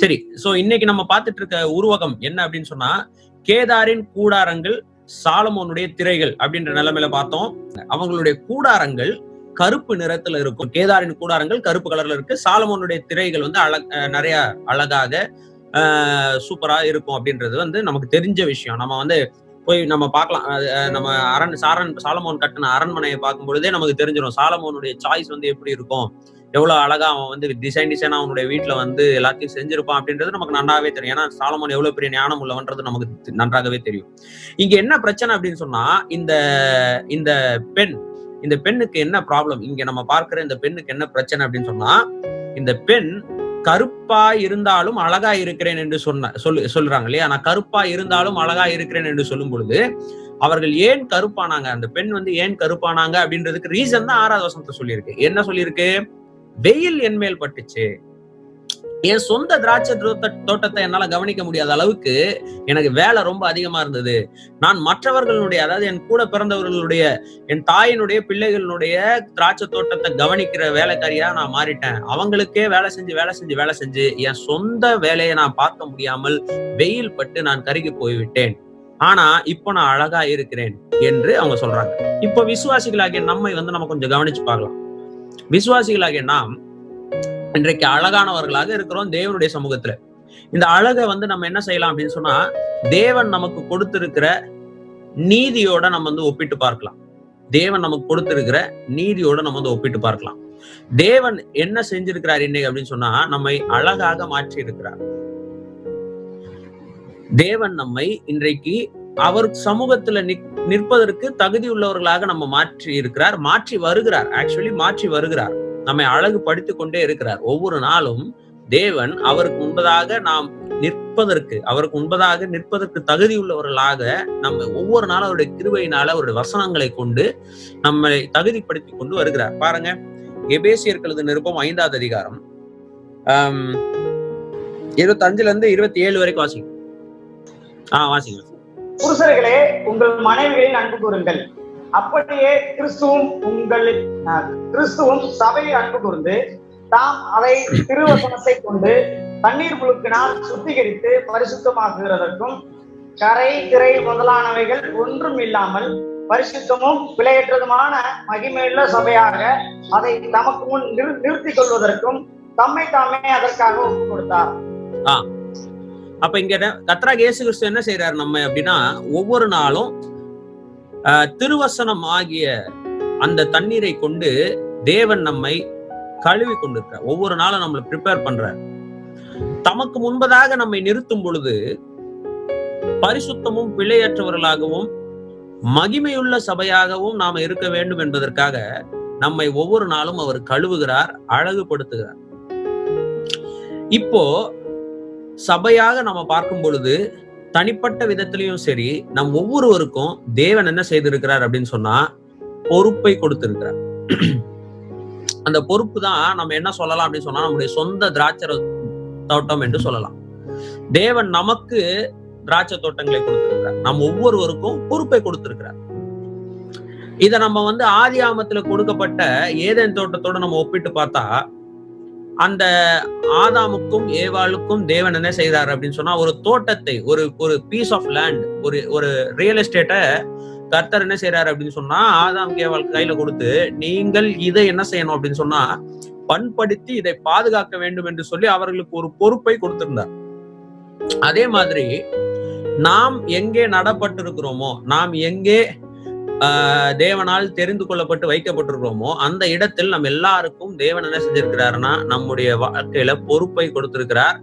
சரி சோ இன்னைக்கு நம்ம பார்த்துட்டு இருக்க உருவகம் என்ன அப்படின்னு சொன்னா கேதாரின் கூடாரங்கள் சாலமோனுடைய திரைகள் அப்படின்ற நிலைமையில பார்த்தோம். அவங்களுடைய கூடாரங்கள் கருப்பு நிறத்துல இருக்கும். கேதாரின் கூடாரங்கள் கருப்பு கலர்ல இருக்கு. சாலமோனுடைய திரைகள் வந்து அழ நிறைய அழகாக ஆஹ் சூப்பரா இருக்கும் அப்படின்றது வந்து நமக்கு தெரிஞ்ச விஷயம். நம்ம வந்து போய் நம்ம பார்க்கலாம். நம்ம அரண் சாரன் சாலமோன் கட்டின அரண்மனையை பார்க்கும் பொழுதே நமக்கு தெரிஞ்சிடும் சாலமோனுடைய சாய்ஸ் வந்து எப்படி இருக்கும்? எவ்வளவு அழகா அவன் வந்து டிசைன் டிசைனா அவனுடைய வீட்டுல வந்து எல்லாத்தையும் செஞ்சிருப்பான் அப்படின்றது நமக்கு நன்றாவே தெரியும். ஏன்னா சாலமோன் எவ்வளவு பெரிய ஞானம் உள்ளவன்றது நமக்கு நன்றாகவே தெரியும். இங்க என்ன பிரச்சனை அப்படின்னு சொன்னா இந்த இந்த பெண் இந்த பெண்ணுக்கு என்ன ப்ராப்ளம் இங்க நம்ம பார்க்கிற இந்த பெண்ணுக்கு என்ன பிரச்சனை அப்படின்னு சொன்னா இந்த பெண் கருப்பா இருந்தாலும் அழகா இருக்கிறேன் என்று சொன்ன சொல்லு சொல்றாங்க இல்லையா? நான் கருப்பா இருந்தாலும் அழகா இருக்கிறேன் என்று சொல்லும் பொழுது அவர்கள் ஏன் கருப்பானாங்க? அந்த பெண் வந்து ஏன் கருப்பானாங்க? அப்படின்றதுக்கு ரீசன் தான் ஆறாவது வசனத்தை சொல்லியிருக்கு. என்ன சொல்லியிருக்கு? வெயில் என் மேல் பட்டுச்சு. என் சொந்த திராட்சை தோட்ட- தோட்டத்தை என்னால கவனிக்க முடியாத அளவுக்கு எனக்கு வேலை ரொம்ப அதிகமா இருந்தது. நான் மற்றவர்களுடைய அதாவது என் கூட பிறந்தவர்களுடைய என் தாயினுடைய பிள்ளைகளுடைய திராட்சை தோட்டத்தை கவனிக்கிற வேலைக்காரியா நான் மாறிட்டேன். அவங்களுக்கே வேலை செஞ்சு வேலை செஞ்சு வேலை செஞ்சு என் சொந்த வேலையை நான் பார்க்க முடியாமல் வெயில் பட்டு நான் கருகி போய்விட்டேன். ஆனா இப்போ நான் அழகா இருக்கிறேன் என்று அவங்க சொல்றாங்க. இப்போ விசுவாசிகளாகிய நம்மை வந்து நம்ம கொஞ்சம் கவனிச்சு பார்க்கலாம். விசுவாசிகளாகிய நாம் இன்றைக்கு அழகானவர்களாக இருக்கிறோம் தேவனுடைய சமூகத்துல. இந்த அழகை வந்து நம்ம என்ன செய்யலாம் அப்படின்னு சொன்னா தேவன் நமக்கு கொடுத்திருக்கிற நீதியோட நம்ம வந்து ஒப்பிட்டு பார்க்கலாம். தேவன் நமக்கு கொடுத்திருக்கிற நீதியோட நம்ம வந்து ஒப்பிட்டு பார்க்கலாம். தேவன் என்ன செஞ்சிருக்கிறார் இன்னைக்கு அப்படின்னு சொன்னா நம்மை அழகாக மாற்றி இருக்கிறார் தேவன் நம்மை இன்றைக்கு அவர் சமூகத்துல நிற்பதற்கு தகுதி உள்ளவர்களாக நம்ம மாற்றி இருக்கிறார் மாற்றி வருகிறார். ஆக்சுவலி மாற்றி வருகிறார். நம்மை அழகுபடுத்திக் கொண்டே இருக்கிறார். ஒவ்வொரு நாளும் தேவன் அவருக்கு முன்பதாக நாம் நிற்பதற்கு அவருக்கு முன்பதாக நிற்பதற்கு தகுதி உள்ளவர்களாக நம்ம ஒவ்வொரு நாளும் அவருடைய கிருவையினால அவருடைய வசனங்களை கொண்டு நம்மை தகுதிப்படுத்தி கொண்டு வருகிறார். பாருங்க எபேசியர்களது நிருபம் ஐந்தாவது அதிகாரம். இருபத்தி அஞ்சுல இருந்து இருபத்தி ஏழு வரைக்கும் வாசிங்க. ஆஹ் வாசிங்க. புருஷர்களே உங்கள் மனைவிகளின் அன்பு கூறுங்கள். அப்படியே கிறிஸ்துவும் உங்கள் கிறிஸ்துவும் சபையை அன்பு கூர்ந்து தாம் அதை திருவசனத்தை கொண்டு தண்ணீர் புழுக்கினால் சுத்திகரித்து பரிசுத்தமாக்குகிறதற்கும் கரை திரை முதலானவைகள் ஒன்றும் இல்லாமல் பரிசுத்தமும் விலையற்றதுமான மகிமையுள்ள சபையாக அதை தமக்கு முன் நிறு- நிறுத்திக் கொள்வதற்கும் தம்மை தாமே அதற்காக ஒப்பு கொடுத்தார். அப்ப இங்க கத்ராக் இயேசு கிறிஸ்து என்ன செய்யறாரு நம்ம அப்படின்னா ஒவ்வொரு நாளும் திருவசனம் ஆகிய அந்த தண்ணீரை கொண்டு தேவன் நம்மை கழுவி கொண்டிருக்கிறார். ஒவ்வொரு நாளும் நம்மளை ப்ரிப்பேர் பண்றார். தமக்கு முன்பதாக நம்மை நிறுத்தும் பொழுது பரிசுத்தமும் பிழையற்றவர்களாகவும் மகிமையுள்ள சபையாகவும் நாம இருக்க வேண்டும் என்பதற்காக நம்மை ஒவ்வொரு நாளும் அவர் கழுவுகிறார் அழகுபடுத்துகிறார். இப்போ சபையாக நம்ம பார்க்கும் பொழுது தனிப்பட்ட விதத்திலையும் சரி நம் ஒவ்வொருவருக்கும் தேவன் என்ன செய்திருக்கிறார் அப்படின்னு சொன்னா பொறுப்பை கொடுத்திருக்கிறார். அந்த பொறுப்பு தான் நம்ம என்ன சொல்லலாம் அப்படின்னு சொன்னா நம்முடைய சொந்த திராட்சை தோட்டம் என்று சொல்லலாம். தேவன் நமக்கு திராட்சை தோட்டங்களை கொடுத்திருக்கிறார். நம் ஒவ்வொருவருக்கும் பொறுப்பை கொடுத்திருக்கிறார். இத நம்ம வந்து ஆதி ஆமத்துல கொடுக்கப்பட்ட ஏதேன் தோட்டத்தோட நம்ம ஒப்பிட்டு பார்த்தா அந்த ஆதாமுக்கும் ஏவாளுக்கும் தேவன் என்ன செய்தார் அப்படின்னு சொன்னா ஒரு தோட்டத்தை ஒரு ஒரு பீஸ் ஆஃப் லேண்ட் ஒரு ஒரு ரியல் எஸ்டேட்டை கர்த்தர் என்ன செய்யறாரு அப்படின்னு சொன்னா ஆதாம் ஏவாள் கையில கொடுத்து நீங்கள் இதை என்ன செய்யணும்? அப்படின்னு சொன்னா பண்படுத்தி இதை பாதுகாக்க வேண்டும் என்று சொல்லி அவர்களுக்கு ஒரு பொறுப்பை கொடுத்திருந்தார். அதே மாதிரி நாம் எங்கே நடப்பட்டிருக்கிறோமோ நாம் எங்கே தேவனால் தெரிந்து கொள்ளப்பட்டு வைக்கப்பட்டிருக்கிறோமோ அந்த இடத்தில் நம்ம எல்லாருக்கும் தேவன் என்ன செஞ்சிருக்கிறாருன்னா நம்முடைய வாழ்க்கையில பொறுப்பை கொடுத்திருக்கிறார்.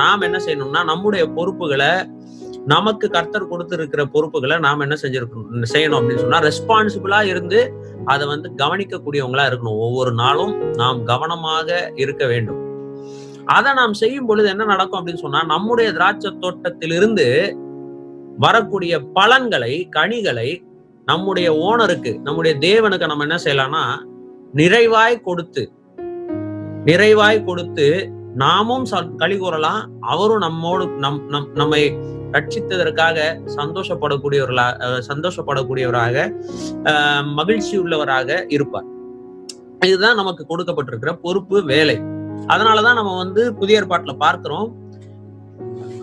நாம் என்ன செய்யணும்னா நம்முடைய பொறுப்புகளை நமக்கு கர்த்தர் கொடுத்திருக்கிற பொறுப்புகளை நாம் என்ன செஞ்சிருக்கணும் செய்யணும் அப்படின்னு சொன்னா ரெஸ்பான்சிபிளா இருந்து அதை வந்து கவனிக்கக்கூடியவங்களா இருக்கணும். ஒவ்வொரு நாளும் நாம் கவனமாக இருக்க வேண்டும். அதை நாம் செய்யும் பொழுது என்ன நடக்கும் அப்படின்னு சொன்னா நம்முடைய திராட்சை தோட்டத்திலிருந்து வரக்கூடிய பலன்களை கனிகளை நம்முடைய ஓனருக்கு நம்முடைய தேவனுக்கு நம்ம என்ன செய்யலாம்னா நிறைவாய் கொடுத்து நிறைவாய் கொடுத்து நாமும் ச- களி கூறலாம். அவரும் நம்மோடு நம் நம் நம்மை ரட்சித்ததற்காக சந்தோஷப்படக்கூடியவர்களா அஹ் சந்தோஷப்படக்கூடியவராக மகிழ்ச்சி உள்ளவராக இருப்பார். இதுதான் நமக்கு கொடுக்கப்பட்டிருக்கிற பொறுப்பு வேலை. அதனாலதான் நம்ம வந்து புதிய ஏற்பாட்டுல பார்க்கிறோம்.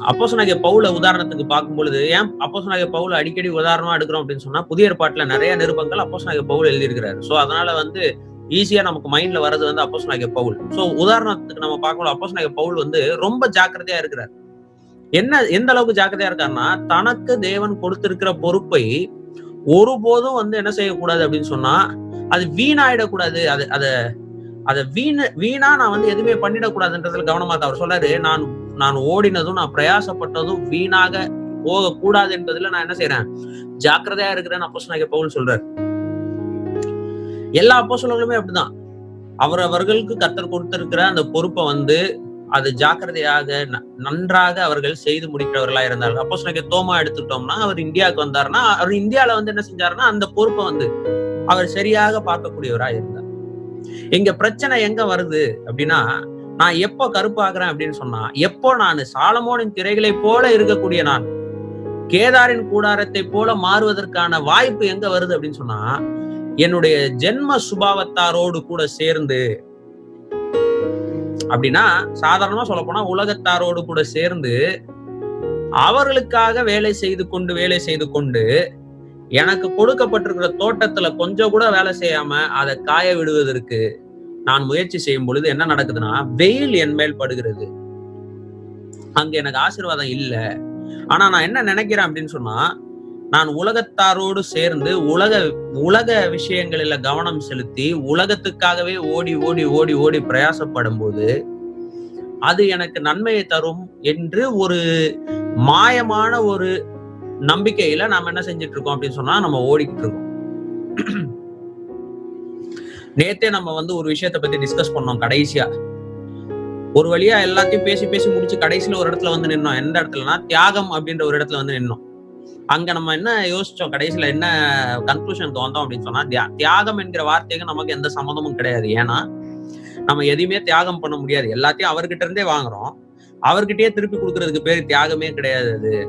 அப்போசனாகிய பவுல உதாரணத்துக்கு பார்க்கும் பொழுது ஏன் அப்போசனாகிய பவுல அடிக்கடி உதாரணமா எடுக்கிறோம்? அப்படின்னு சொன்னா புதிய ஏற்பாட்டுல நிறைய நிருபங்கள் அப்போசனாகிய பவுல் எழுதியிருக்கிறாரு. சோ அதனால வந்து ஈஸியா நமக்கு மைண்ட்ல வர்றது வந்து அப்போசனாகிய பவுல். சோ உதாரணத்துக்கு நம்ம பார்க்கும்போது அப்போசனாகிய பவுல் வந்து ரொம்ப ஜாக்கிரதையா இருக்கிறார். என்ன எந்த அளவுக்கு ஜாக்கிரதையா இருக்காருன்னா தனக்கு தேவன் கொடுத்திருக்கிற பொறுப்பை ஒருபோதும் வந்து என்ன செய்யக்கூடாது அப்படின்னு சொன்னா அது வீணாயிடக்கூடாது. அது அதை அதை வீண வீணா நான் வந்து எதுவுமே பண்ணிடக்கூடாதுன்றதுல கவனமா அவர் சொல்றாரு நான் நான் ஓடினதும் நான் பிரயாசப்பட்டதும் வீணாக போகக்கூடாது என்பதுல நான் என்ன செய்யறேன் ஜாக்கிரதையா இருக்கிறேன்னு அப்போஸ்தலனாகிய பவுல் சொல்றாரு. எல்லா அப்போஸ்தலர்களுமே அப்படிதான். அவர் அவர்களுக்கு கத்தர் கொடுத்திருக்கிற அந்த பொறுப்பை வந்து அது ஜாக்கிரதையாக நன்றாக அவர்கள் செய்து முடிக்கிறவர்களா இருந்தார்கள். அப்போ தோமா எடுத்துட்டோம்னா அவர் இந்தியாவுக்கு வந்தாருன்னா அவர் இந்தியால வந்து என்ன செஞ்சாருன்னா அந்த பொறுப்பை வந்து அவர் சரியாக பார்க்கக்கூடியவரா இருந்தார். இங்க பிரச்சனை எங்க வருது அப்படின்னா நான் எப்போ கருப்பாகிறேன் அப்படின்னு சொன்னா எப்போ நான் சாலமோனின் திரைகளை போல இருக்கக்கூடிய நான் கேதாரின் கூடாரத்தை போல மாறுவதற்கான வாய்ப்பு எங்க வருது அப்படின்னு சொன்னா என்னுடைய ஜென்ம சுபாவத்தாரோடு கூட சேர்ந்து அப்படின்னா சாதாரணமா சொல்ல போனா உலகத்தாரோடு கூட சேர்ந்து அவர்களுக்காக வேலை செய்து கொண்டு வேலை செய்து கொண்டு எனக்கு கொடுக்கப்பட்டிருக்கிற தோட்டத்துல கொஞ்சம் கூட வேலை செய்யாம அதை காய விடுவதற்கு நான் முயற்சி செய்யும் பொழுது என்ன நடக்குதுன்னா வெயில் என் மேல் படுகிறது. அங்க எனக்கு ஆசீர்வாதம் இல்ல. ஆனா நான் என்ன நினைக்கிறேன் அப்படின்னு சொன்னா நான் உலகத்தாரோடு சேர்ந்து உலக உலக விஷயங்களில கவனம் செலுத்தி உலகத்துக்காகவே ஓடி ஓடி ஓடி ஓடி பிரயாசப்படும் போது அது எனக்கு நன்மையை தரும் என்று ஒரு மாயமான ஒரு நம்பிக்கையில நாம என்ன செஞ்சுட்டு இருக்கோம் அப்படின்னு சொன்னா நம்ம ஓடிக்கிட்டு இருக்கோம். நேத்தே நம்ம வந்து ஒரு விஷயத்த பத்தி டிஸ்கஸ் பண்ணோம் கடைசியா. ஒரு வழியா எல்லாத்தையும் பேசி பேசி முடிச்சு கடைசியில ஒரு இடத்துல வந்து நின்னோம். எந்த இடத்துலனா தியாகம் அப்படின்ற ஒரு இடத்துல வந்து நின்னோம். அங்க நம்ம என்ன யோசிச்சோம்? கடைசியில என்ன கன்க்ளூஷன் தோந்தோம் அப்படின்னு சொன்னா தியா- தியாகம் என்கிற வார்த்தைக்கு நமக்கு எந்த சம்மந்தமும் கிடையாது. ஏன்னா நம்ம எதையுமே தியாகம் பண்ண முடியாது. எல்லாத்தையும் அவர்கிட்ட இருந்தே வாங்குறோம். அவர்கிட்டயே திருப்பி கொடுக்கறதுக்கு பேர் தியாகமே கிடையாது அது.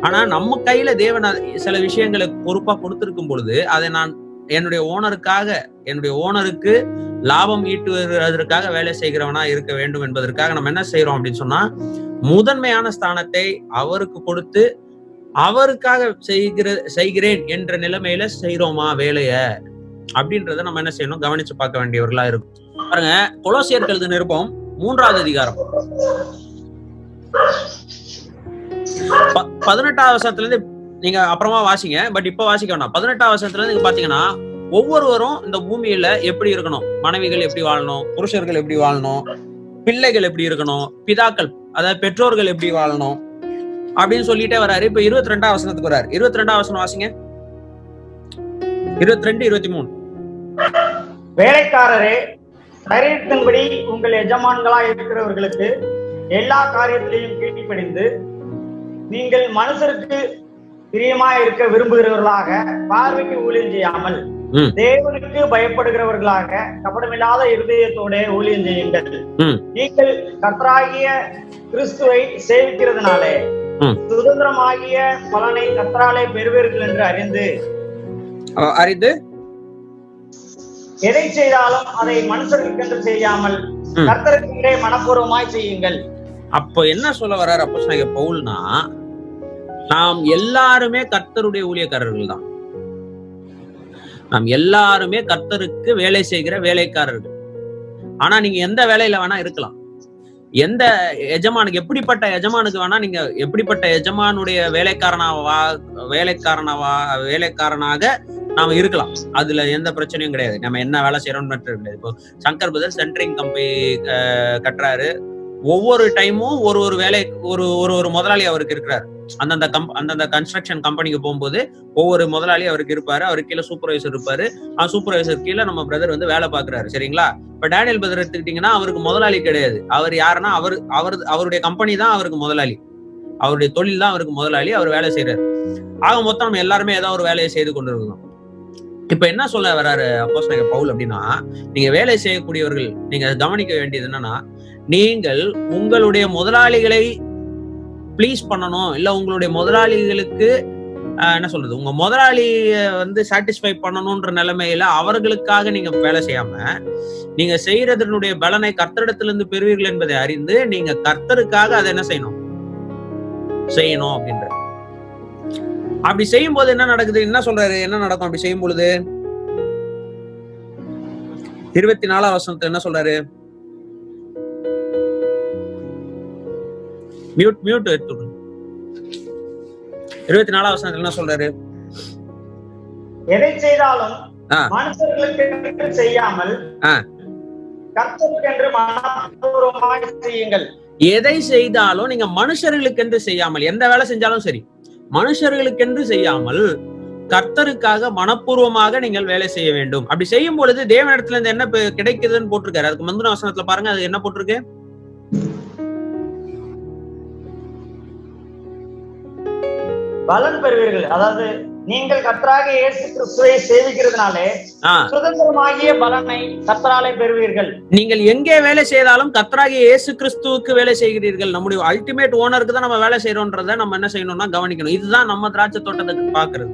ஆனா நம்ம கையில தேவன் சில விஷயங்களை பொறுப்பா கொடுத்திருக்கும் பொழுது அதை நான் என்னுடைய ஓனருக்காக என்னுடைய ஓனருக்கு லாபம் ஈட்டுவதற்காக வேலை செய்கிறவனா இருக்க வேண்டும் என்பதற்காக நம்ம என்ன செய்யறோம் அப்படின்னு சொன்னா முதன்மையான ஸ்தானத்தை அவருக்கு கொடுத்து அவருக்காக செய்கிற செய்கிறேன் என்ற நிலைமையில செய்யறோமா வேலைய? அப்படின்றத நம்ம என்ன செய்யணும்? கவனிச்சு பார்க்க வேண்டியவர்களா இருக்கும். பாருங்க கொலோசியர் எழுது மூன்றாவது அதிகாரம். ப- பதினெட்டாவது வருஷத்துல இருந்து நீங்க அப்புறமா வாசிங்க. பட் இப்ப வாசிக்க வேண்டாம் பதினெட்டாம் வருஷத்துல இருந்து நீங்க பாத்தீங்கன்னா ஒவ்வொருவரும் இந்த பூமியில எப்படி இருக்கணும்? மனைவிகள் எப்படி வாழணும்? புருஷர்கள் எப்படி வாழணும்? பிள்ளைகள் எப்படி இருக்கணும்? பிதாக்கள் அதாவது பெற்றோர்கள் எப்படி வாழணும்? அப்படின்னு சொல்லிட்டே வராரு இப்ப இருபத்தி ரெண்டாம் வசனத்துக்கு வராரு இருபத்தி ரெண்டாம் வசனம் வாசிங்க. இருபத்தி ரெண்டு இருபத்தி மூணு வேலைக்காரரே சரீரத்தின்படி உங்கள் எஜமான்களா இருக்கிறவர்களுக்கு எல்லா காரியத்திலையும் கீழ்ப்படிந்து நீங்கள் மனுஷருக்கு பிரியமாய் இருக்க விரும்புகிறவர்களாக பார்வைக்கு ஊழியம் செய்யாமல். தேவனுக்கு பயப்படுகிறவர்களாக கபடமில்லாத இருதயத்தோட ஊழியம் செய்யுங்கள். நீங்கள் கர்த்தராகிய கிறிஸ்துவை சேவிக்கிறதுனாலே. சுதந்திரமாகிய பலனை கர்த்தராலே பெறுவீர்கள் என்று அறிந்து அறிந்து எதை செய்தாலும் அதை மனுஷருக்கென்று செய்யாமல் ம். கர்த்தருக்கென்றே மனப்பூர்வமாய் செய்யுங்கள் அப்போ என்ன சொல்ல வர்றாரு அப்போ பவுல்னா நாம் எல்லாருமே கர்த்தருடைய ஊழியக்காரர்கள் தான் நாம் எல்லாருமே கர்த்தருக்கு வேலை செய்கிற வேலைக்காரர்கள். ஆனா நீங்க எந்த வேலையில வேணா இருக்கலாம். எந்த எஜமானுக்கு எப்படிப்பட்ட எஜமானுக்கு வேணா நீங்க எப்படிப்பட்ட எஜமானுடைய வேலைக்காரனாவா வேலைக்காரனாவா வேலைக்காரனாக நாம இருக்கலாம். அதுல எந்த பிரச்சனையும் கிடையாது. நம்ம என்ன வேலை செய்யறோம்னு கிடையாது. இப்போ சங்கர் பிரதர் சென்ட்ரிங் கம்பெனி கட்டுறாரு. ஒவ்வொரு டைமும் ஒரு ஒரு வேலை ஒரு ஒரு ஒரு முதலாளி அவருக்கு இருக்கிறாரு. அந்தந்த கம் அந்தந்த கன்ஸ்ட்ரக்ஷன் கம்பெனிக்கு போகும்போது ஒவ்வொரு முதலாளி அவருக்கு இருப்பாரு. அவருக்கு கீழே சூப்பர்வைசர் இருப்பாரு. ஆ சூப்பர்வைசர் கீழே நம்ம பிரதர் வந்து வேலை பாக்குறாரு சரிங்களா? இப்ப டேனியல் பிரதர் எடுத்துக்கிட்டீங்கன்னா அவருக்கு முதலாளி கிடையாது. அவர் யாருன்னா அவர் அவர் அவருடைய கம்பெனி தான் அவருக்கு முதலாளி. அவருடைய தொழில் தான் அவருக்கு முதலாளி. அவர் வேலை செய்யறாரு ஆக மொத்தம் நம்ம எல்லாருமே ஏதாவது ஒரு வேலையை செய்து கொண்டிருக்கோம் இப்ப என்ன சொல்ல வர்றாரு அப்போஸ் பவுல் அப்படின்னா நீங்க வேலை செய்யக்கூடியவர்கள் நீங்க கவனிக்க வேண்டியது என்னன்னா நீங்கள் உங்களுடைய முதலாளிகளை ப்ளீஸ் பண்ணணும். இல்ல உங்களுடைய முதலாளிகளுக்கு என்ன சொல்றது? உங்க முதலாளிய வந்து சாட்டிஸ்ஃபை பண்ணணும்ன்ற நிலைமையில அவர்களுக்காக நீங்க வேலை செய்யாம நீங்க செய்யறதனுடைய பலனை கர்த்தரிடத்திலிருந்து பெறுவீர்கள் என்பதை அறிந்து நீங்க கர்த்தருக்காக அதை என்ன செய்யணும்? செய்யணும் அப்படின்ற அப்படி செய்யும் போது என்ன நடக்குது? என்ன சொல்றாரு? என்ன நடக்கும்? அப்படி செய்யும் பொழுது? இருபத்தி நாலாம் வசனத்துல என்ன சொல்றாரு? மியூட் மியூட் எடுத்து இருபத்தி நாலாம் வசனத்துல என்ன சொல்றாரு? எதை செய்தாலும். மனுஷர்களுக்கு என்று செய்யாமல் ஆ. கர்த்தருக்கென்று மனப்பூர்வமாய் செய்யுங்கள். எதை செய்தாலும் நீங்க மனுஷர்களுக்கென்று செய்யாமல் எந்த வேலை செஞ்சாலும் சரி மனுஷர்களுக்கென்று செய்யாமல் கர்த்தருக்காக மனப்பூர்வமாக நீங்கள் வேலை செய்ய வேண்டும். அப்படி செய்யும் பொழுது தேவனிடத்துல இருந்து என்ன கிடைக்குதுன்னு போட்டிருக்காரு. அதுக்கு முந்தின வசனத்துல பாருங்க அது என்ன போட்டிருக்கு? பலன் பெறுவீர்கள். அதாவது நீங்கள் கர்த்தராக இயேசு கிறிஸ்துவை சேவிக்கிறதுனாலே சுதந்திரமாகிய பலனை கர்த்தராலே பெறுவீர்கள். நீங்கள் எங்கே வேலை செய்தாலும் கர்த்தராகிய இயேசு கிறிஸ்துவுக்கு வேலை செய்கிறீர்கள். நம்முடைய அல்டிமேட் ஓனருக்கு தான் நம்ம வேலை செய்யறோன்றத நம்ம என்ன செய்யணும்னா கவனிக்கணும். இதுதான் நம்ம திராட்சை தோட்டத்துக்கு பாக்குறது.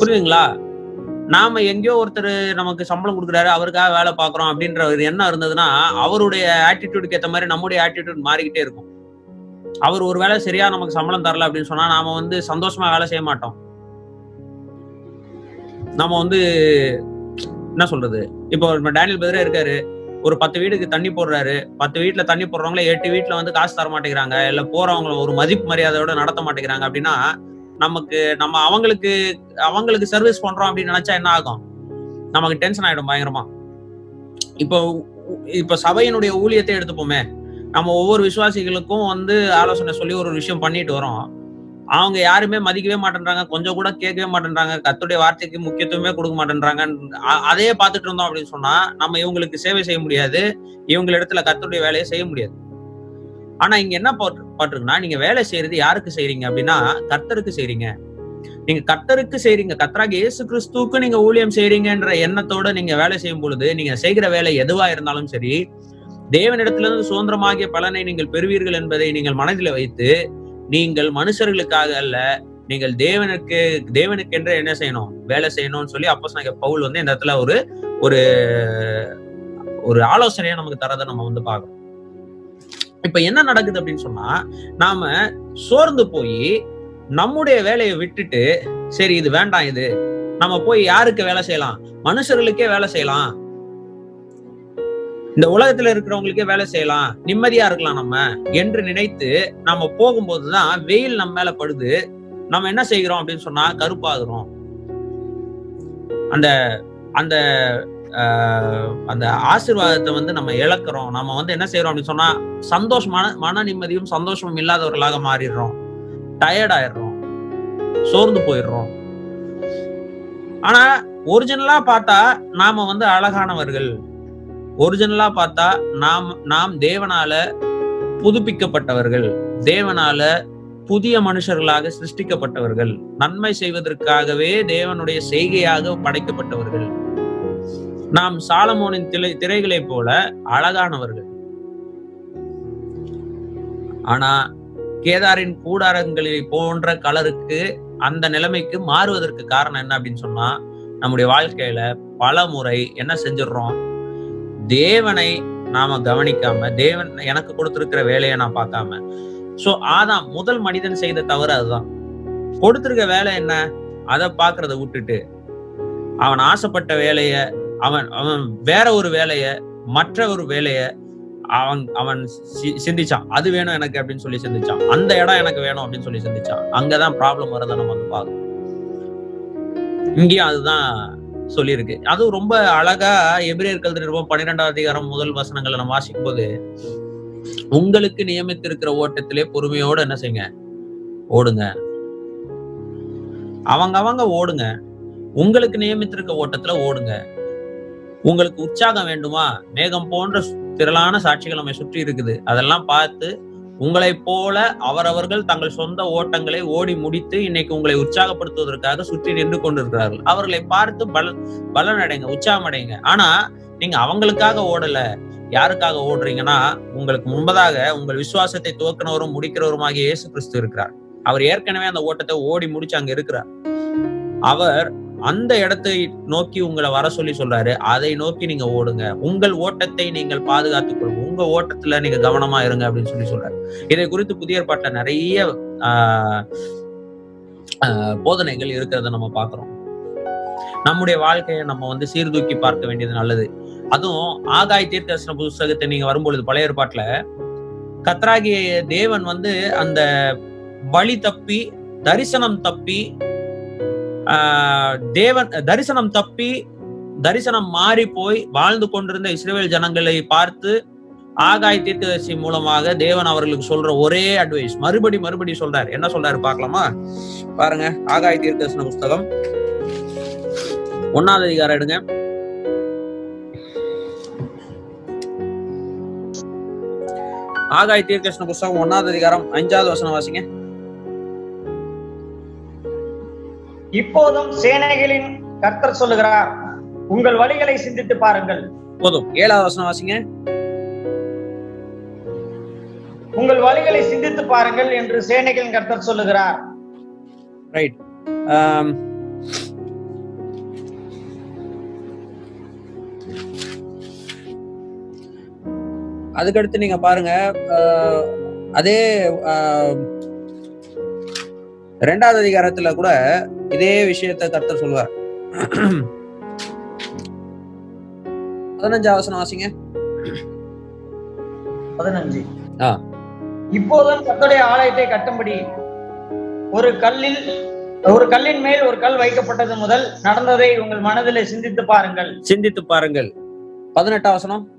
புரியுதுங்களா? நாம எங்கேயோ ஒருத்தர் நமக்கு சம்பளம் கொடுக்குறாரு அவருக்காக வேலை பார்க்கறோம் அப்படின்ற ஒரு எண்ணம் இருந்ததுன்னா அவருடைய ஆட்டிடியூடுக்கு ஏத்த மாதிரி நம்முடைய ஆட்டிடியூட் மாறிக்கிட்டே இருக்கும். அவர் ஒரு வேலை சரியா நமக்கு சம்பளம் தரல அப்படின்னு சொன்னா நாம வந்து சந்தோஷமா வேலை செய்ய மாட்டோம். நம்ம வந்து என்ன சொல்றது? இப்போ டேனியல் பெதரே இருக்காரு. ஒரு பத்து வீடுக்கு தண்ணி போடுறாரு. பத்து வீட்டுல தண்ணி போடுறவங்கள எட்டு வீட்டுல வந்து காசு தர மாட்டேங்கிறாங்க. இல்ல போறவங்கள ஒரு மதிப்பு மரியாதையோட நடத்த மாட்டேங்கிறாங்க அப்படின்னா நமக்கு நம்ம அவங்களுக்கு அவங்களுக்கு சர்வீஸ் பண்றோம் அப்படின்னு நினைச்சா என்ன ஆகும்? நமக்கு டென்ஷன் ஆயிடும் பயங்கரமா. இப்போ இப்ப சபையினுடைய ஊழியத்தை எடுத்துப்போமே. நம்ம ஒவ்வொரு விசுவாசிகளுக்கும் வந்து ஆலோசனை சொல்லி ஒரு விஷயம் பண்ணிட்டு வரோம். அவங்க யாருமே மதிக்கவே மாட்டேன்றாங்க. கொஞ்சம் கூட கேட்கவே மாட்டேன்றாங்க. கத்துடைய வார்த்தைக்கு முக்கியத்துவமே கொடுக்க மாட்டேன்றாங்க. அதையே பார்த்துட்டு இருந்தோம் அப்படின்னு சொன்னா நம்ம இவங்களுக்கு சேவை செய்ய முடியாது. இவங்க இடத்துல கத்துடைய வேலையை செய்ய முடியாது. ஆனா இங்க என்ன பாட்டுருக்குன்னா நீங்க வேலை செய்யறது யாருக்கு செய்றீங்க அப்படின்னா கர்த்தருக்கு செய்றீங்க. நீங்க கர்த்தருக்கு செய்றீங்க. கர்த்தராக இயேசு கிறிஸ்துவுக்கு நீங்க ஊழியம் செய்றீங்கன்ற எண்ணத்தோட நீங்க வேலை செய்யும் பொழுது நீங்க செய்கிற வேலை எதுவா இருந்தாலும் சரி தேவனிடத்திலிருந்து சுதந்திரமாகிய பலனை நீங்கள் பெறுவீர்கள் என்பதை நீங்கள் மனதில் வைத்து நீங்கள் மனுஷர்களுக்காக அல்ல நீங்கள் தேவனுக்கு தேவனுக்கென்று என்ன செய்யணும்? வேலை செய்யணும்னு சொல்லி அப்போ பவுல் வந்து இந்த இடத்துல ஒரு ஒரு ஒரு ஆலோசனையை நமக்கு தரதை நம்ம வந்து பார்க்கணும். இப்ப என்ன நடக்குது அப்படின்னு சொன்னா நாம சோர்ந்து போய் நம்முடைய வேலையை விட்டுட்டு சரி இது வேண்டாம் இது நம்ம போய் யாருக்கு வேலை செய்யலாம்? மனுஷர்களுக்கே வேலை செய்யலாம். இந்த உலகத்துல இருக்கிறவங்களுக்கே வேலை செய்யலாம். நிம்மதியா இருக்கலாம் நம்ம. என்று நினைத்து நாம போகும்போதுதான் வெயில் நம்ம மேல படுது. நம்ம என்ன செய்கிறோம் அப்படின்னு சொன்னா கருப்பாகிறோம். அந்த அந்த ஆஹ், அந்த ஆசிர்வாதத்தை வந்து நம்ம இழக்கிறோம். நம்ம வந்து என்ன செய்யறோம் அப்படின்னு சொன்னா சந்தோஷமான மன நிம்மதியும் சந்தோஷமும் இல்லாதவர்களாக மாறிடுறோம். டயர்ட் ஆயிடுறோம். சோர்ந்து போயிடுறோம். ஆனா ஒரிஜினலா பார்த்தா நாம வந்து அழகானவர்கள். ஒரிஜினலா பார்த்தா நாம் நாம் தேவனால புதுப்பிக்கப்பட்டவர்கள் தேவனால புதிய மனுஷர்களாக சிருஷ்டிக்கப்பட்டவர்கள் நன்மை செய்வதற்காகவே தேவனுடைய செய்கையாக படைக்கப்பட்டவர்கள். நாம் சாலமோனின் திரை திரைகளைப் போல அழகானவர்கள். ஆனா கேதாரின் கூடாரங்களை போன்ற கலருக்கு அந்த நிலைமைக்கு மாறுவதற்கு காரணம் என்ன அப்படின்னு சொன்னா நம்முடைய வாழ்க்கையில பல முறை என்ன செஞ்சிடுறோம்? தேவனை நாம கவனிக்காம தேவன் எனக்கு கொடுத்திருக்கிற வேலையை நான் பார்க்காம. சோ அதான் முதல் மனிதன் செய்த தவறு அதுதான். கொடுத்திருக்க வேலை என்ன? அதை பாக்குறத விட்டுட்டு அவன் ஆசைப்பட்ட வேலைய அவன் அவன் வேற ஒரு வேலைய மற்ற ஒரு வேலைய அவன் அவன் சி- சிந்திச்சான். அது வேணும் எனக்கு அப்படின்னு சொல்லி சிந்திச்சான். அந்த இடம் எனக்கு வேணும் அப்படின்னு சொல்லி சிந்திச்சான். அங்கதான் ப்ராப்ளம் வரதை நம்ம வந்து பார்க்கணும். இங்கேயும் அதுதான் சொல்லியிருக்கு. அதுவும் ரொம்ப அழகா எபிரியர்கள் நிறுவனம் பன்னிரெண்டாம் அதிகாரம் முதல் வசனங்களை நம்ம வாசிக்கும் போது உங்களுக்கு நியமித்திருக்கிற ஓட்டத்திலே பொறுமையோட என்ன செய்யுங்க? ஓடுங்க. அவங்க அவங்க ஓடுங்க. உங்களுக்கு நியமித்திருக்க ஓட்டத்துல ஓடுங்க. உங்களுக்கு உற்சாகம் வேண்டுமா? மேகம் போன்ற திரளான சாட்சிகள் நம்மை சுற்றி இருக்குது. அதெல்லாம் பார்த்து உங்களைப் போல அவரவர்கள் தங்கள் சொந்த ஓட்டங்களை ஓடி முடித்து இன்னைக்கு உங்களை உற்சாகப்படுத்துவதற்காக சுற்றி நின்று கொண்டிருக்கிறார்கள். அவர்களை பார்த்து பல பலன் உற்சாகமடைங்க. உற்சாகம் அடைங்க ஆனா நீங்க அவங்களுக்காக ஓடல யாருக்காக ஓடுறீங்கன்னா உங்களுக்கு முன்பதாக உங்கள் விசுவாசத்தை துவக்கினவரும் முடிக்கிறவருமாகிய இயேசு கிறிஸ்து இருக்கிறார். அவர் ஏற்கனவே அந்த ஓட்டத்தை ஓடி முடிச்சு அங்க இருக்கிறார். அவர் அந்த இடத்தை நோக்கி உங்களை வர சொல்லி சொல்றாரு. அதை நோக்கி நீங்க ஓடுங்க. உங்கள் ஓட்டத்தை நீங்கள் பாதுகாத்துக் கொள்ளுங்க. உங்க ஓட்டத்துல நீங்க கவனமா இருங்க அப்படின்னு சொல்லி சொல்றாரு. இதை குறித்து புதிய ஏற்பாட்டுல நிறைய ஆஹ், ஆஹ், போதனைகள் இருக்கிறத நம்ம பாக்குறோம் நம்முடைய வாழ்க்கையை நம்ம வந்து சீர்தூக்கி பார்க்க வேண்டியது நல்லது. அதுவும் ஆகாய் தீர்க்கதரிசன புஸ்தகத்தை நீங்க வரும்பொழுது பழைய ஏற்பாட்டுல கத்ராகிய தேவன் வந்து அந்த வழி தப்பி தரிசனம் தப்பி தேவன் தரிசனம் தப்பி தரிசனம் மாறி போய் வாழ்ந்து கொண்டிருந்த இஸ்ரேல் ஜனங்களை பார்த்து ஆகாய் தீர்க்கதரிசி மூலமாக தேவன் அவர்களுக்கு சொல்ற ஒரே அட்வைஸ் மறுபடி மறுபடி சொல்றாரு. என்ன சொல்றாரு பார்க்கலாமா? பாருங்க ஆகாய் தீர்க்கதரிசன புஸ்தகம். ஒன்னாவது அதிகாரம் எடுங்க. ஆகாய் தீர்க்கதரிசன புஸ்தகம் ஒன்னாவது அதிகாரம் அஞ்சாவது வசனம் வாசிங்க. இப்போதும் சேனைகளின் கர்த்தர் சொல்லுகிறார் உங்கள் வழிகளை சிந்தித்து பாருங்கள். போதும். ஏழாவது வசனம் வாசிங்க. உங்கள் வழிகளை சிந்தித்து பாருங்கள் என்று சேனைகளின் கர்த்தர் சொல்லுகிறார். ரைட் ஆம், அதுக்கடுத்து நீங்க பாருங்க அதே ரெண்டாவது அதிகாரத்துல கூட இதே விஷயத்தை கர்த்தர் சொல்லுவார். பதினஞ்சாவது வசனம் வாசிங்க. பதினஞ்சு. இப்போதும் கர்த்தருடைய ஆலயத்தை கட்டும்படி ஒரு கல்லில் ஒரு கல்லின் மேல் ஒரு கல் வைக்கப்பட்டது முதல் நடந்ததை உங்கள் மனதிலே சிந்தித்து பாருங்கள். சிந்தித்து பாருங்கள். பதினெட்டாம் வசனம்.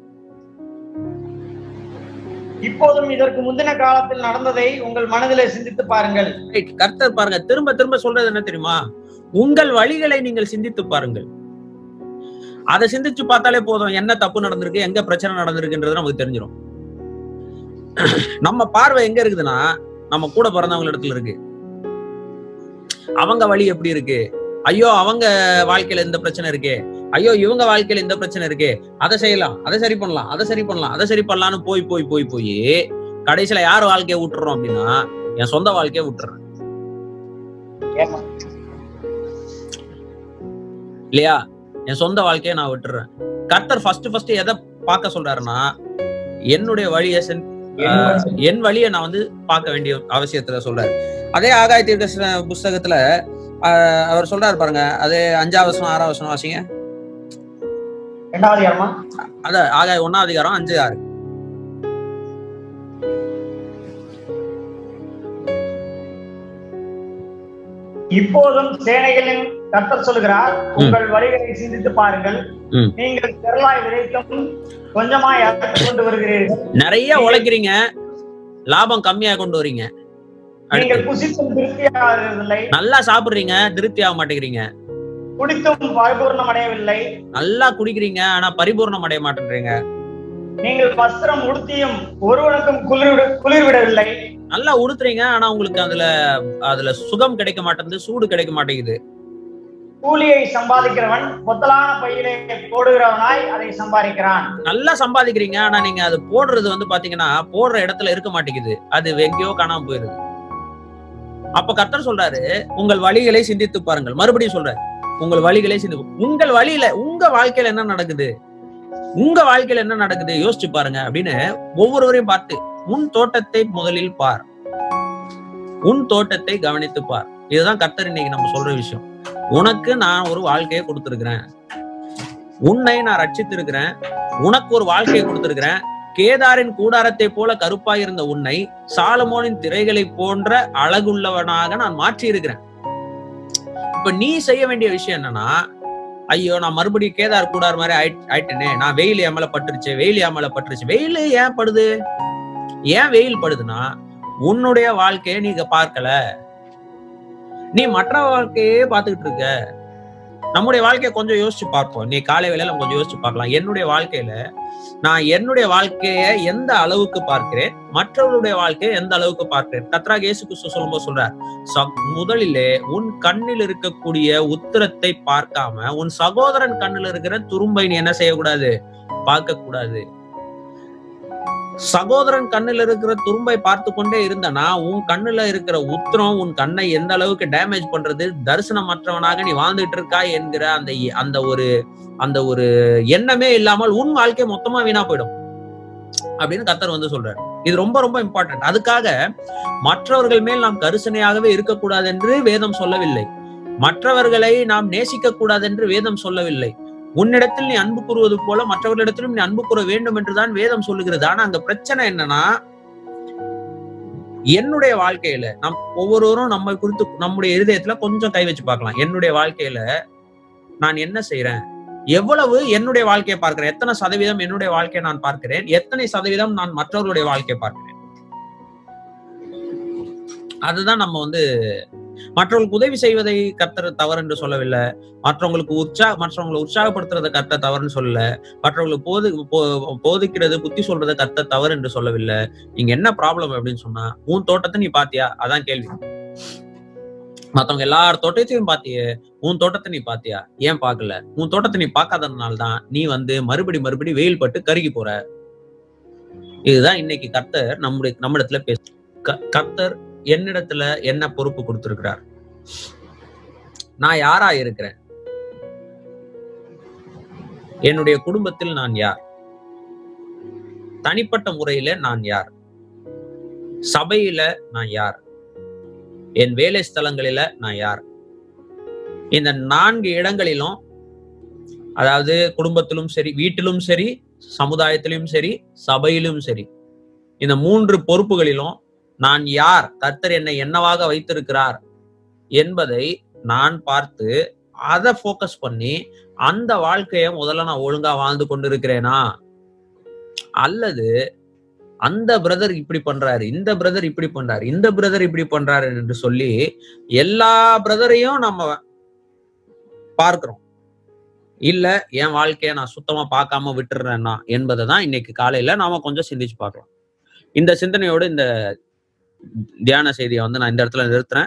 இப்போதும் இதற்கு முந்தின காலத்தில் நடந்ததை உங்கள் மனதிலே சிந்தித்து பாருங்கள். கர்த்தர் பாருங்க. திரும்ப திரும்ப சொல்றது என்ன தெரியுமா? உங்கள் வழிகளை நீங்கள் சிந்தித்து பாருங்கள். அதை சிந்திச்சு பார்த்தாலே போதும். என்ன தப்பு நடந்திருக்கு? எங்க பிரச்சனை நடந்திருக்குன்றது நமக்கு தெரிஞ்சிடும் நம்ம பார்வை எங்க இருக்குதுன்னா நம்ம கூட பிறந்தவங்க இடத்துல இருக்கு. அவங்க வழி எப்படி இருக்கு? ஐயோ அவங்க வாழ்க்கையில இந்த பிரச்சனை இருக்கே. ஐயோ இவங்க வாழ்க்கையில இந்த பிரச்சனை இருக்கே. அதை செய்யலாம் அதை சரி பண்ணலாம் அதை சரி பண்ணலாம் அதை சரி பண்ணலாம்னு போய் போய் போய் போய் கடைசியில யார் வாழ்க்கையை விட்டுறோம் அப்படின்னா என் சொந்த வாழ்க்கையை விட்டுறேன்? இல்லையா? என் சொந்த வாழ்க்கையை நான் விட்டுறேன். கர்த்தர் ஃபர்ஸ்ட் ஃபர்ஸ்ட் எதை பார்க்க சொல்றாருன்னா என்னுடைய வழியை என் வழியை நான் வந்து பார்க்க வேண்டிய அவசியத்துல சொல்றாரு. அதே ஆகாய தீர்க்க புஸ்தகத்துல அவர் சொல்றாரு பாருங்க அதே அஞ்சாவது வசனம் ஆறாவது வாசிங்க. இரண்டாவது யாருமா அத ஆகாய ஒன்னாவது அதிகாரம் அஞ்சு ஆறு இப்போதும் சேனைகளின் கர்த்தர் சொல்லுகிறார் உங்கள் வழிகளை சிந்தித்து பாருங்கள். நீங்கள் திரளாய் விதைத்தும் கொஞ்சமாய் அறுத்துக் கொண்டு வருகிறீர்கள். நிறைய உழைக்கிறீங்க லாபம் கம்மியா கொண்டு வரீங்க. நீங்கள் புசித்தும் திருப்தியாகிறதில்லை நல்லா சாப்பிடுறீங்க திருப்தி ஆக மாட்டேங்கிறீங்க. குடித்தும் பரிபூர்ணம் அடையவில்லை. நல்லா குடிக்கிறீங்க ஆனா பரிபூர்ணம் அடைய மாட்டேன்றீங்க. நீங்கள் வஸ்திரம் உடுத்தியும் ஒருவனுக்கும் குளிர் குளிர் விடவில்லை. நல்லா உடுத்துறீங்க ஆனா உங்களுக்கு அதுல அதுல சுகம் கிடைக்க மாட்டேங்குது சூடு கிடைக்க மாட்டேங்குது. கூலியை சம்பாதிக்கிறவன் பொத்தலான பையிலே போடுகிறவனாய் அதை சம்பாதிக்கிறான். நல்லா சம்பாதிக்கிறீங்க ஆனா நீங்க அது போடுறது வந்து பாத்தீங்கன்னா போடுற இடத்துல இருக்க மாட்டேங்குது. அது எங்கேயோ காணாம போயிருது. அப்ப கர்த்தர் சொல்றாரு உங்கள் வழிகளை சிந்தித்து பாருங்கள். மறுபடியும் சொல்றாரு உங்கள் வழிகளை சிந்து உங்கள் வழியில உங்க வாழ்க்கையில என்ன நடக்குது? உங்க வாழ்க்கையில என்ன நடக்குது? யோசிச்சு பாருங்க அப்படின்னு ஒவ்வொருவரையும் பார்த்து உன் தோட்டத்தை முதலில் பார். உன் தோட்டத்தை கவனித்து பார். இதுதான் கர்த்தர் இன்னைக்கு நம்ம சொல்ற விஷயம். உனக்கு நான் ஒரு வாழ்க்கையை கொடுத்திருக்கிறேன். உன்னை நான் ரட்சித்திருக்கிறேன். உனக்கு ஒரு வாழ்க்கையை கொடுத்திருக்கிறேன். கேதாரின் கூடாரத்தை போல கருப்பாய் இருந்த உன்னை சாலமோனின் திரைகளை போன்ற அழகுள்ளவனாக நான் மாற்றி இருக்கிறேன் அப்ப நீ செய்ய வேண்டிய விஷயம் என்னன்னா ஐயோ நான் மறுபடியும் கேதார் கூடார் மாதிரி ஆயிட்- ஆயிட்டேனே நான் வெயில் ஏன் மேல பட்டுருச்சு வெயில் என் மேல பட்டுருச்சு. வெயில் ஏன் படுது? ஏன் வெயில் படுதுன்னா உன்னுடைய வாழ்க்கையை நீங்க பார்க்கல. நீ மற்ற வாழ்க்கையே பார்த்துக்கிட்டு இருக்க. நம்முடைய வாழ்க்கையை கொஞ்சம் யோசிச்சு பார்ப்போம். நீ காலை வேலையில நம்ம கொஞ்சம் யோசிச்சு பார்க்கலாம். என்னுடைய வாழ்க்கையில நான் என்னுடைய வாழ்க்கையை எந்த அளவுக்கு பார்க்கிறேன்? மற்றவருடைய வாழ்க்கையை எந்த அளவுக்கு பார்க்கிறேன்? கத்ரா இயேசு கிறிஸ்து சொல்லும்போது சொல்றார் "ச- முதலிலே உன் கண்ணில் இருக்கக்கூடிய உத்தரத்தை பார்க்காம உன் சகோதரன் கண்ணில் இருக்கிற துரும்பை நீ என்ன செய்யக்கூடாது? பார்க்க கூடாது சகோதரன் கண்ணுல இருக்கிற துரும்பை பார்த்து கொண்டே இருந்தனா உன் கண்ணுல இருக்கிற உத்திரம் உன் கண்ணை எந்த அளவுக்கு டேமேஜ் பண்றது தரிசனமற்றவனாக நீ வாழ்ந்துட்டு இருக்காய் என்கிற அந்த அந்த ஒரு அந்த ஒரு எண்ணமே இல்லாமல் உன் வாழ்க்கை மொத்தமா வீணா போயிடும். அப்படின்னு கத்தர் வந்து சொல்றாரு. இது ரொம்ப ரொம்ப இம்பார்ட்டன்ட் அதுக்காக மற்றவர்கள் மேல் நாம் கரிசனையாகவே இருக்கக்கூடாது என்று வேதம் சொல்லவில்லை. மற்றவர்களை நாம் நேசிக்க கூடாது என்று வேதம் சொல்லவில்லை. உன்னிடத்தில் நீ அன்பு கூறுவது போல மற்றவர்களிடத்திலும் நீ அன்பு கூற வேண்டும் என்றுதான் வேதம் சொல்லுகிறது. ஆனா அங்க பிரச்சனை என்னன்னா என்னுடைய வாழ்க்கையில நம் ஒவ்வொருவரும் நம்ம குறித்து நம்முடைய இருதயத்துல கொஞ்சம் கை வச்சு பார்க்கலாம். என்னுடைய வாழ்க்கையில நான் என்ன செய்யறேன் எவ்வளவு என்னுடைய வாழ்க்கையை பார்க்கிறேன்? எத்தனை சதவீதம் என்னுடைய வாழ்க்கையை நான் பார்க்கிறேன்? எத்தனை சதவீதம் நான் மற்றவர்களுடைய வாழ்க்கையை பார்க்கிறேன்? அதுதான் நம்ம வந்து மற்றவங்களுக்கு உதவி செய்வதை கத்தர் தவறு என்று சொல்லவில்லை. மற்றவங்களுக்கு உற்சாக மற்றவங்களை உற்சாகப்படுத்துறதை கத்த தவறுன்னு சொல்லல. மற்றவங்களுக்கு போது போதிக்கிறது புத்தி சொல்றதை கத்த தவறு என்று சொல்லவில்லை. நீங்க என்ன ப்ராப்ளம் அப்படின்னு சொன்னா உன் தோட்டத்தை நீ பாத்தியா? அதான் கேள்வி. மத்தவங்க எல்லார் தோட்டத்தையும் பாத்தியே உன் தோட்டத்தை நீ பாத்தியா? ஏன் பாக்கல? உன் தோட்டத்தை நீ பார்க்காததுனால தான் நீ வந்து மறுபடி மறுபடி வெயில் பட்டு கருகி போற. இதுதான் இன்னைக்கு கர்த்தர் நம்முடைய நம்மிடத்துல பேச க- கர்த்தர் என்னிடத்துல என்ன பொறுப்பு கொடுத்திருக்கிறார்? நான் யாரா இருக்கிறேன்? என்னுடைய குடும்பத்தில் நான் யார்? தனிப்பட்ட முறையில நான் யார்? சபையில நான் யார்? என் வேலை ஸ்தலங்களில நான் யார்? இந்த நான்கு இடங்களிலும் அதாவது குடும்பத்திலும் சரி வீட்டிலும் சரி சமுதாயத்திலும் சரி சபையிலும் சரி இந்த மூன்று பொறுப்புகளிலும் நான் யார்? கர்த்தர் என்னை என்னவாக வைத்திருக்கிறார்? என்பதை நான் பார்த்து அதை ஃபோக்கஸ் பண்ணி அந்த வாழ்க்கைய முதல்ல நான் ஒழுங்கா வாழ்ந்து கொண்டிருக்கிறேனா? அல்லது அந்த பிரதர் இப்படி பண்றாரு இந்த பிரதர் இப்படி பண்றாரு இந்த பிரதர் இப்படி பண்றாரு என்று சொல்லி எல்லா பிரதரையும் நம்ம பார்க்கிறோம். இல்ல என் வாழ்க்கைய நான் சுத்தமா பார்க்காம விட்டுறேன்னா என்பதை தான் இன்னைக்கு காலையில நாம கொஞ்சம் சிந்திச்சு பார்க்கலாம். இந்த சிந்தனையோடு இந்த தியான செய்தியை வந்து நான் இந்த இடத்துல நிறுத்துறேன்.